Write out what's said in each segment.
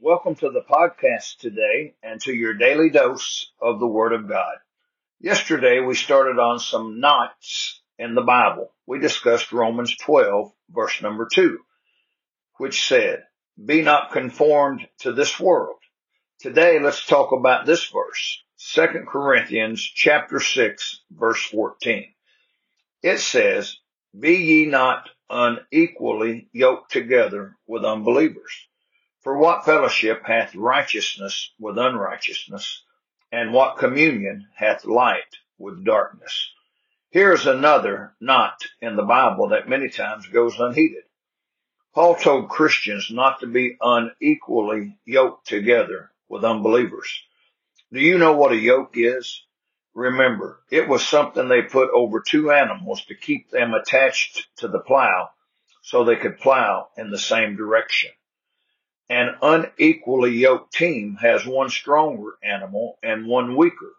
Welcome to the podcast today and to your daily dose of the Word of God. Yesterday we started on some nots in the Bible. We discussed Romans 12 verse number 2, which said, Be not conformed to this world. Today let's talk about this verse, 2 Corinthians chapter 6 verse 14. It says, Be ye not unequally yoked together with unbelievers. For what fellowship hath righteousness with unrighteousness? And what communion hath light with darkness? Here's another not in the Bible that many times goes unheeded. Paul told Christians not to be unequally yoked together with unbelievers. Do you know what a yoke is? Remember, it was something they put over two animals to keep them attached to the plow so they could plow in the same direction. An unequally yoked team has one stronger animal and one weaker,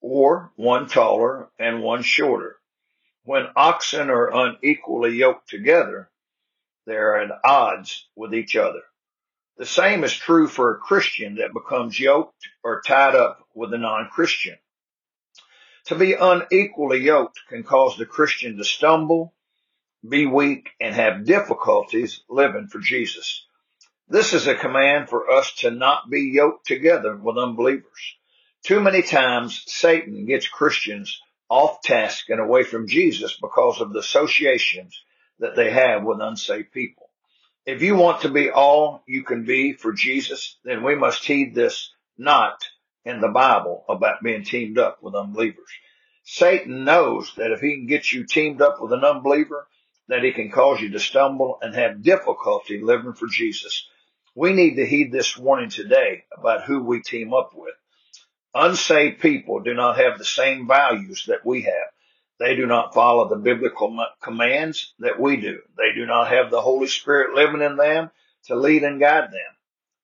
or one taller and one shorter. When oxen are unequally yoked together, they are at odds with each other. The same is true for a Christian that becomes yoked or tied up with a non-Christian. To be unequally yoked can cause the Christian to stumble, be weak, and have difficulties living for Jesus. This is a command for us to not be yoked together with unbelievers. Too many times Satan gets Christians off task and away from Jesus because of the associations that they have with unsaved people. If you want to be all you can be for Jesus, then we must heed this not in the Bible about being teamed up with unbelievers. Satan knows that if he can get you teamed up with an unbeliever, that he can cause you to stumble and have difficulty living for Jesus. We need to heed this warning today about who we team up with. Unsaved people do not have the same values that we have. They do not follow the biblical commands that we do. They do not have the Holy Spirit living in them to lead and guide them.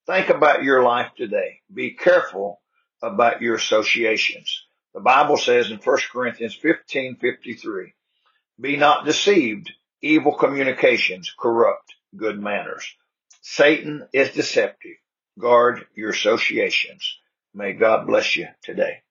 Think about your life today. Be careful about your associations. The Bible says in 1 Corinthians 15:53, "Be not deceived; evil communications corrupt good manners." Satan is deceptive. Guard your associations. May God bless you today.